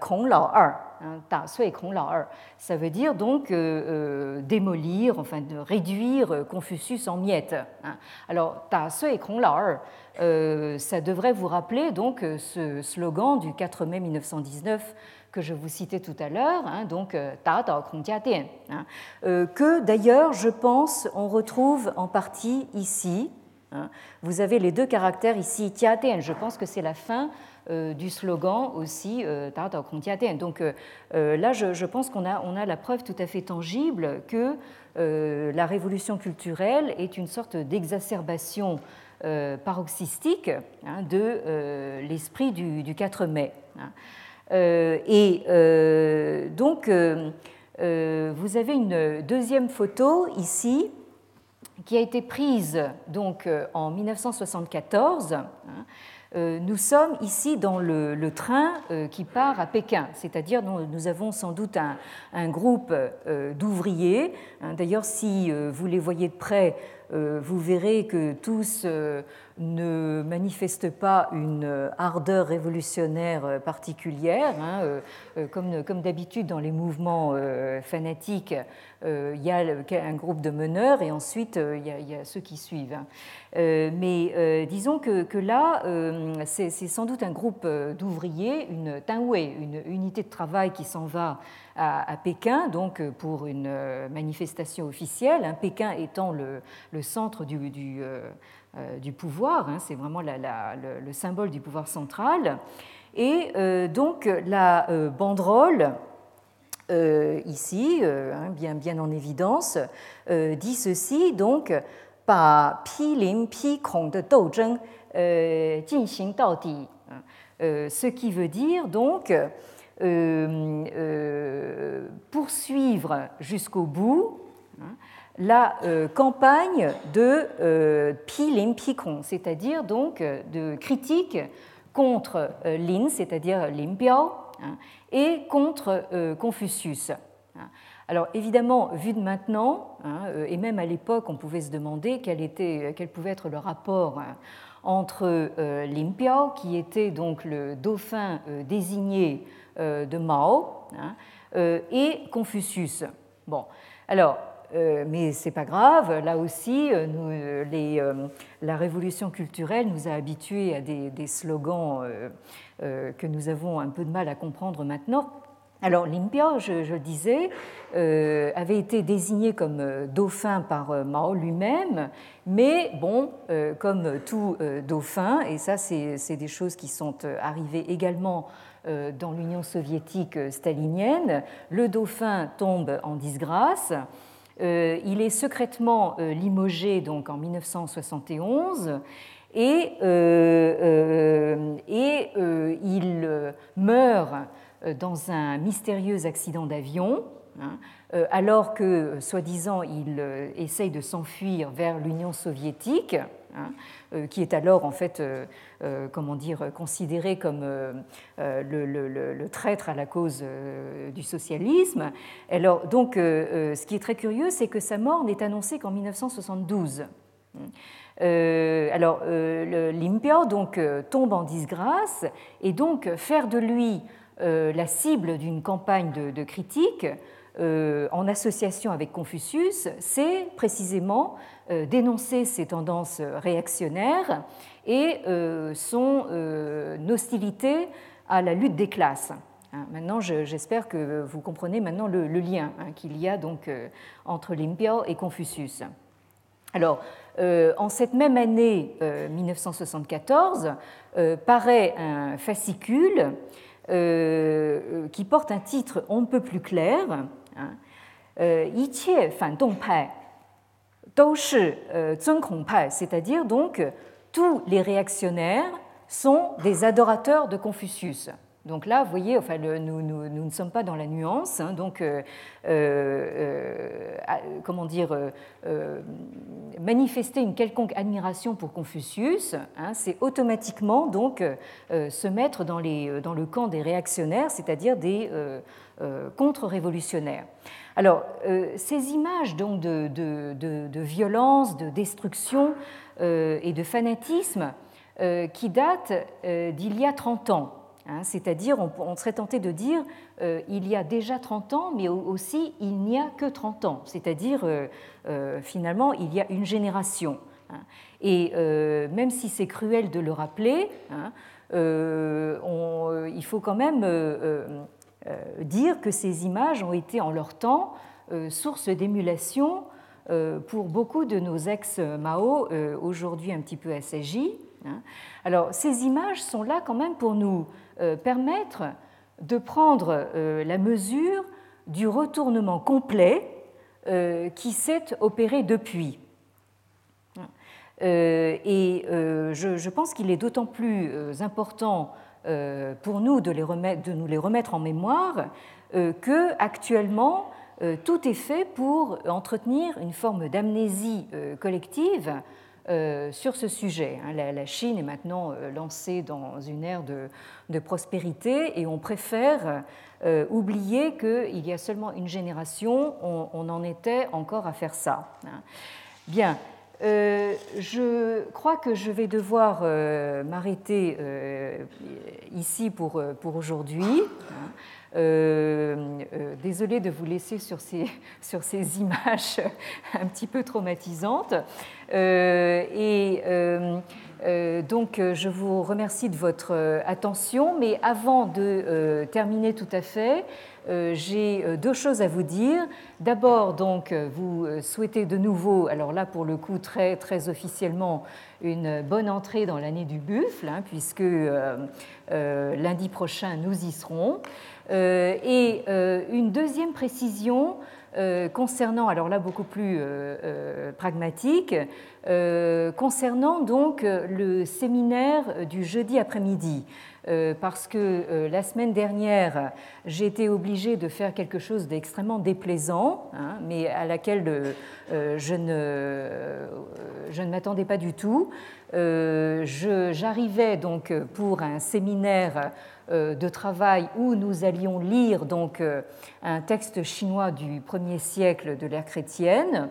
kong lao er. Ta lao er. Ça veut dire donc démolir, enfin de réduire Confucius en miettes. Hein. Alors, Ta euh, ça devrait vous rappeler donc euh, ce slogan du 4 mai 1919 que je vous citais tout à l'heure, hein, donc euh, Ta hein, que d'ailleurs, je pense, on retrouve en partie ici. Hein. Vous avez les deux caractères ici, Tiaten, je pense que c'est la fin du slogan aussi, Ta Donc là, je, pense qu'on a, on a la preuve tout à fait tangible que la révolution culturelle est une sorte d'exacerbation euh, paroxystique hein, de euh, l'esprit du, 4 mai. Hein. Euh, et donc, vous avez une deuxième photo ici qui a été prise donc, en 1974. Hein. Nous sommes ici dans le, train qui part à Pékin, c'est-à-dire nous avons sans doute un, un groupe d'ouvriers. D'ailleurs, si vous les voyez de près, euh, vous verrez que tous euh, ne manifestent pas une ardeur révolutionnaire particulière. Hein, euh, comme, d'habitude dans les mouvements fanatiques, il y a un groupe de meneurs et ensuite il y a, ceux qui suivent. Hein. mais disons que, là, c'est sans doute un groupe d'ouvriers, une une unité de travail qui s'en va à, Pékin, donc pour une manifestation officielle, hein, Pékin étant le, centre du, euh, euh, pouvoir, hein, c'est vraiment le, symbole du pouvoir central. Et euh, donc la banderole, ici, hein, bien, en évidence, dit ceci, donc, par pi lin pi kong de jinxing dao di. Ce qui veut dire donc euh, euh, poursuivre jusqu'au bout hein, la euh, campagne de Pi Lin Pi Kong, c'est-à-dire donc de critique contre Lin, c'est-à-dire Lin hein, et contre Confucius. Hein. Alors évidemment, vu de maintenant, et même à l'époque, on pouvait se demander quel, était, pouvait être le rapport entre Biao, qui était donc le dauphin désigné euh, de Mao hein, euh, et Confucius. Bon, alors, euh, mais c'est pas grave, là aussi, les, la révolution culturelle nous a habitués à des, slogans que nous avons un peu de mal à comprendre maintenant. Alors Limpia, je, le disais, euh, avait été désigné comme euh, dauphin par euh, Mao lui-même, mais bon, comme tout dauphin, et ça c'est des choses qui sont arrivées également dans l'Union soviétique stalinienne, le dauphin tombe en disgrâce. il est secrètement limogé donc en 1971 et, et il meurt euh, dans un mystérieux accident d'avion, hein, euh, alors que, soi-disant, il euh, essaye de s'enfuir vers l'Union soviétique, hein, qui est alors en fait, comment dire, considéré comme le, traître à la cause du socialisme. Alors, donc, ce qui est très curieux, c'est que sa mort n'est annoncée qu'en 1972. alors, l'Impia donc tombe en disgrâce et donc faire de lui euh, la cible d'une campagne de, critique euh, en association avec Confucius, c'est précisément euh, dénoncer ses tendances réactionnaires et son hostilité à la lutte des classes. Hein, maintenant, j'espère que vous comprenez maintenant le, lien hein, qu'il y a donc entre Limpia et Confucius. Alors, en cette même année 1974, paraît un fascicule euh, qui porte un titre on ne peut plus clair. Hein, euh, euh, c'est-à-dire donc tous les réactionnaires sont des adorateurs de Confucius. Donc là, vous voyez, enfin, nous, ne sommes pas dans la nuance. Hein, donc, euh, euh, comment dire, euh, manifester une quelconque admiration pour Confucius, hein, c'est automatiquement donc se mettre dans, le camp des réactionnaires, c'est-à-dire des contre-révolutionnaires. Alors, ces images donc de violence, de destruction et de fanatisme qui datent d'il y a 30 ans, Hein, c'est-à-dire, on, serait tenté de dire euh, il y a déjà 30 ans, mais aussi il n'y a que 30 ans, c'est-à-dire euh, euh, finalement il y a une génération. Hein. Et même si c'est cruel de le rappeler, hein, il faut quand même dire que ces images ont été en leur temps source d'émulation pour beaucoup de nos ex-Mao, aujourd'hui un petit peu assagis. Alors ces images sont là quand même pour nous euh, permettre de prendre euh, la mesure du retournement complet euh, qui s'est opéré depuis. Et je pense qu'il est d'autant plus important pour nous de, nous les remettre en mémoire que actuellement tout est fait pour entretenir une forme d'amnésie collective euh, sur ce sujet. Hein. La, Chine est maintenant euh, lancée dans une ère de, prospérité et on préfère euh, oublier qu'il y a seulement une génération, on, en était encore à faire ça. Hein. Bien, je crois que je vais devoir m'arrêter ici pour, pour aujourd'hui. Euh, euh, désolée de vous laisser sur ces, sur ces images un petit peu traumatisantes. Euh, et donc, je vous remercie de votre attention. Mais avant de terminer tout à fait, j'ai deux choses à vous dire. D'abord, donc, vous souhaitez de nouveau, alors là pour le coup très, très officiellement, une bonne entrée dans l'année du buffle, hein, puisque lundi prochain nous y serons. Euh, et euh, une deuxième précision euh, concernant, alors là beaucoup plus pragmatique, concernant donc le séminaire du jeudi après-midi. Parce que la semaine dernière, j'ai été obligée de faire quelque chose d'extrêmement déplaisant, hein, mais à laquelle je ne, je ne m'attendais pas du tout. J'arrivais donc pour un séminaire euh, de travail où nous allions lire donc euh, un texte chinois du 1er siècle de l'ère chrétienne.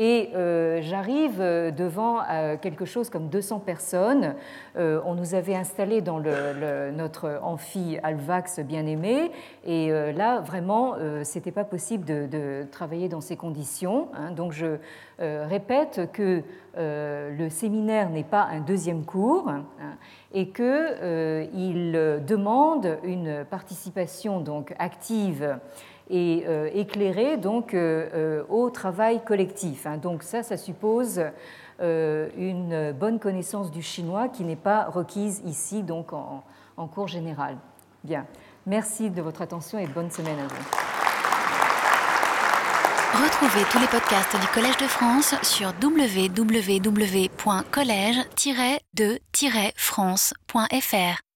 Et euh, j'arrive euh, devant euh, quelque chose comme 200 personnes. on nous avait installés dans notre amphi Alvax bien-aimé. Et là, vraiment, c'était pas possible de, travailler dans ces conditions. Hein. Donc je répète que le séminaire n'est pas un deuxième cours hein, et qu'il demande une participation donc active et euh, éclairer donc euh, euh, au travail collectif. Hein. Donc ça, ça suppose une bonne connaissance du chinois qui n'est pas requise ici donc en, en cours général. Bien, merci de votre attention et bonne semaine à vous. Retrouvez tous les podcasts du Collège de France sur www.collège-de-france.fr.